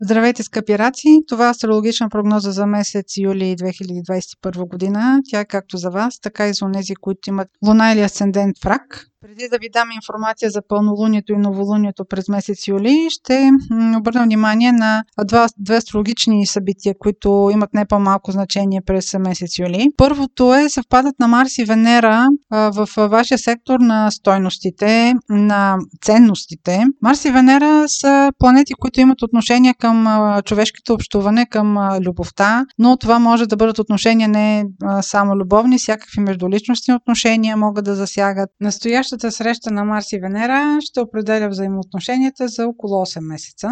Здравейте, скъпи раци! Това е астрологична прогноза за месец юли 2021 година. Тя е както за вас, така и за тези, които имат луна или асцендент в рак. Преди да ви дам информация за пълнолунието и новолунието през месец юли, ще обърна внимание на два, две астрологични събития, които имат не по-малко значение през месец юли. Първото е съвпадът на Марс и Венера в вашия сектор на стойностите, на ценностите. Марс и Венера са планети, които имат отношение към човешкото общуване, към любовта, но това може да бъдат отношения не само любовни, всякакви междуличностни отношения могат да засягат. Настоящата среща на Марс и Венера ще определя взаимоотношенията за около 8 месеца.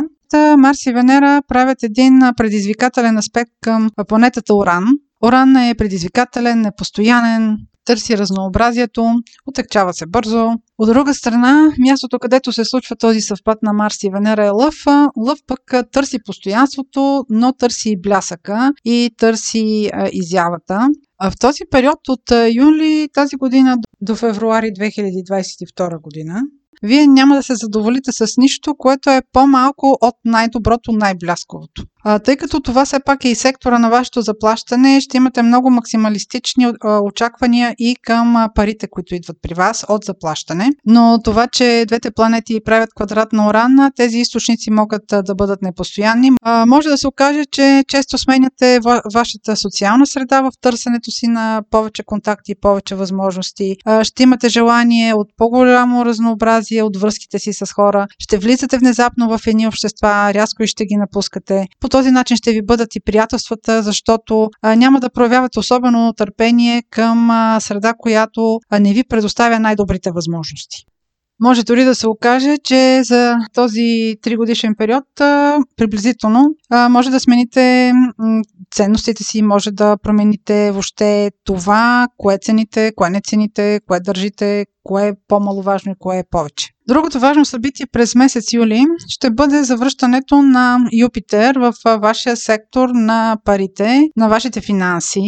Марс и Венера правят един предизвикателен аспект към планетата Оран. Оран е предизвикателен, непостоянен, търси разнообразието, отекчава се бързо. От друга страна, мястото, където се случва този съвпад на Марс и Венера е Лъв. Лъв пък търси постоянството, но търси и блясъка и търси изявата. В този период от юли тази година до февруари 2022 година вие няма да се задоволите с нищо, което е по-малко от най-доброто, най-блясковото. Тъй като това все пак е и сектора на вашето заплащане, ще имате много максималистични очаквания и към парите, които идват при вас от заплащане. Но това, че двете планети правят квадрат на Оран, тези източници могат да бъдат непостоянни. Може да се окаже, че често сменяте ва, вашата социална среда в търсенето си на повече контакти и повече възможности. Ще имате желание от по-голямо разнообразие от връзките си с хора. Ще влизате внезапно в едни общества, рязко и ще ги напускате. По този начин ще ви бъдат и приятелствата, защото няма да проявявате особено търпение към среда, която не ви предоставя най-добрите възможности. Може дори да се окаже, че за този 3 годишен период приблизително може да смените ценностите си, може да промените въобще това, кое цените, кое не цените, кое държите, кое е по-маловажно и кое е повече. Другото важно събитие през месец юли ще бъде завръщането на Юпитер в вашия сектор на парите, на вашите финанси.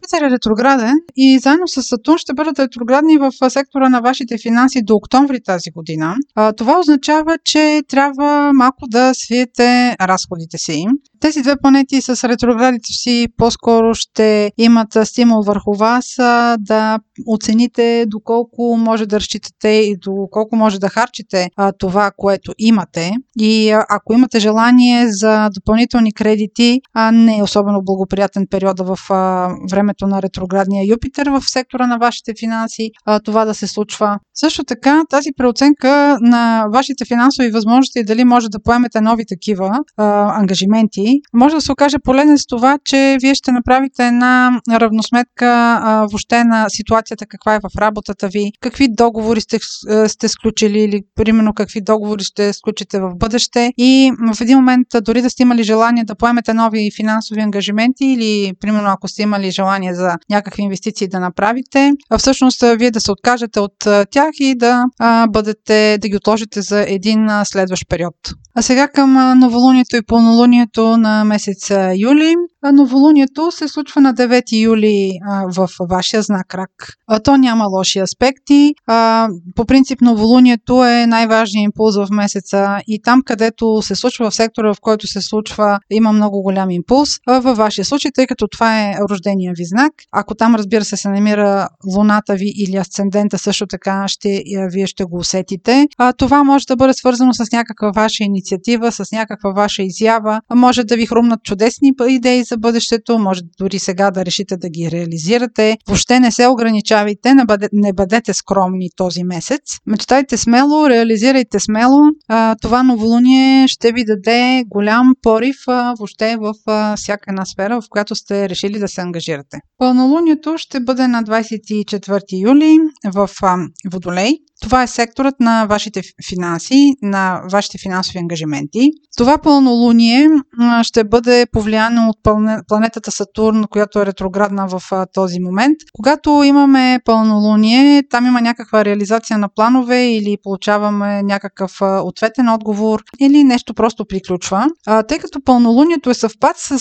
Юпитер е ретрограден и заедно с Сатурн ще бъдат ретроградни в сектора на вашите финанси до октомври тази година. Това означава, че трябва малко да свиете разходите си. Тези две планети с ретроградите си по-скоро ще имат стимул върху вас да оцените доколко може да разчитате и доколко може да харчите това, което имате. И ако имате желание за допълнителни кредити, а не е особено благоприятен период в времето на ретроградния Юпитер в сектора на вашите финанси, това да се случва. Също така, тази преоценка на вашите финансови възможности, дали може да поемете нови такива ангажименти, може да се окаже полезен с това, че вие ще направите една равносметка а, въобще на ситуацията, каква е в работата ви, какви договори сте, сте сключили или примерно какви договори ще сключите в бъдеще и в един момент дори да сте имали желание да поемете нови финансови ангажименти или примерно ако сте имали желание за някакви инвестиции да направите, всъщност вие да се откажете от тях и да а, бъдете, да ги отложите за един следващ период. А сега към новолунието и пълнолунието на месец юли. Новолунието се случва на 9 юли в вашия знак Рак. То няма лоши аспекти. По принцип новолунието е най-важният импулс в месеца и там, където се случва в сектора, в който се случва, има много голям импулс. Във вашия случай, тъй като това е рождения ви знак, ако там разбира се се намира луната ви или асцендента, също така ще, вие ще го усетите. Това може да бъде свързано с някаква ваша инициатива, с някаква ваша изява. Може да ви хрумнат чудесни идеи за бъдещето, може дори сега да решите да ги реализирате. Въобще не се ограничавайте, не, бъде, не бъдете скромни този месец. Мечтайте смело, реализирайте смело. А, това новолуние ще ви даде голям порив а, въобще в а, всяка една сфера, в която сте решили да се ангажирате. Пълнолунието ще бъде на 24 юли в а, Водолей. Това е секторът на вашите финанси, на вашите финансови ангажименти. Това пълнолуние ще бъде повлияно от планетата Сатурн, която е ретроградна в този момент. Когато имаме пълнолуние, там има някаква реализация на планове или получаваме някакъв ответен отговор или нещо просто приключва. Тъй като пълнолунието е съвпад с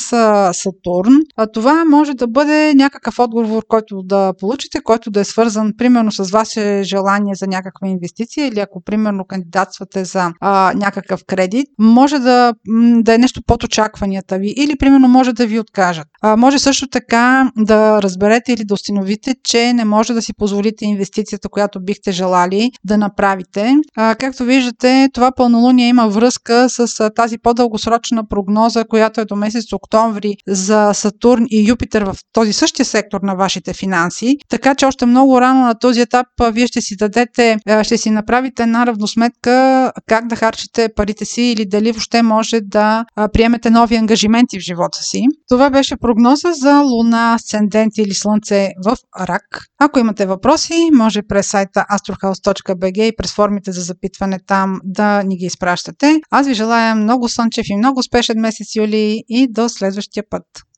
Сатурн, това може да бъде някакъв отговор, който да получите, който да е свързан примерно с ваше желание за някакъв някаква инвестиция или ако примерно кандидатствате за а, някакъв кредит, може да, да е нещо под очакванията ви или примерно може да ви откажат. А, може също така да разберете или да установите, че не може да си позволите инвестицията, която бихте желали да направите. А, както виждате, това пълнолуние има връзка с а, тази по-дългосрочна прогноза, която е до месец октомври за Сатурн и Юпитер в този същия сектор на вашите финанси. Така че още много рано на този етап вие ще си дадете, ще си направите една равносметка как да харчите парите си или дали въобще може да приемете нови ангажименти в живота си. Това беше прогноза за Луна, Асцендент или Слънце в Рак. Ако имате въпроси, може през сайта astrohouse.bg и през формите за запитване там да ни ги изпращате. Аз ви желая много слънчев и много успешен месец юли и до следващия път.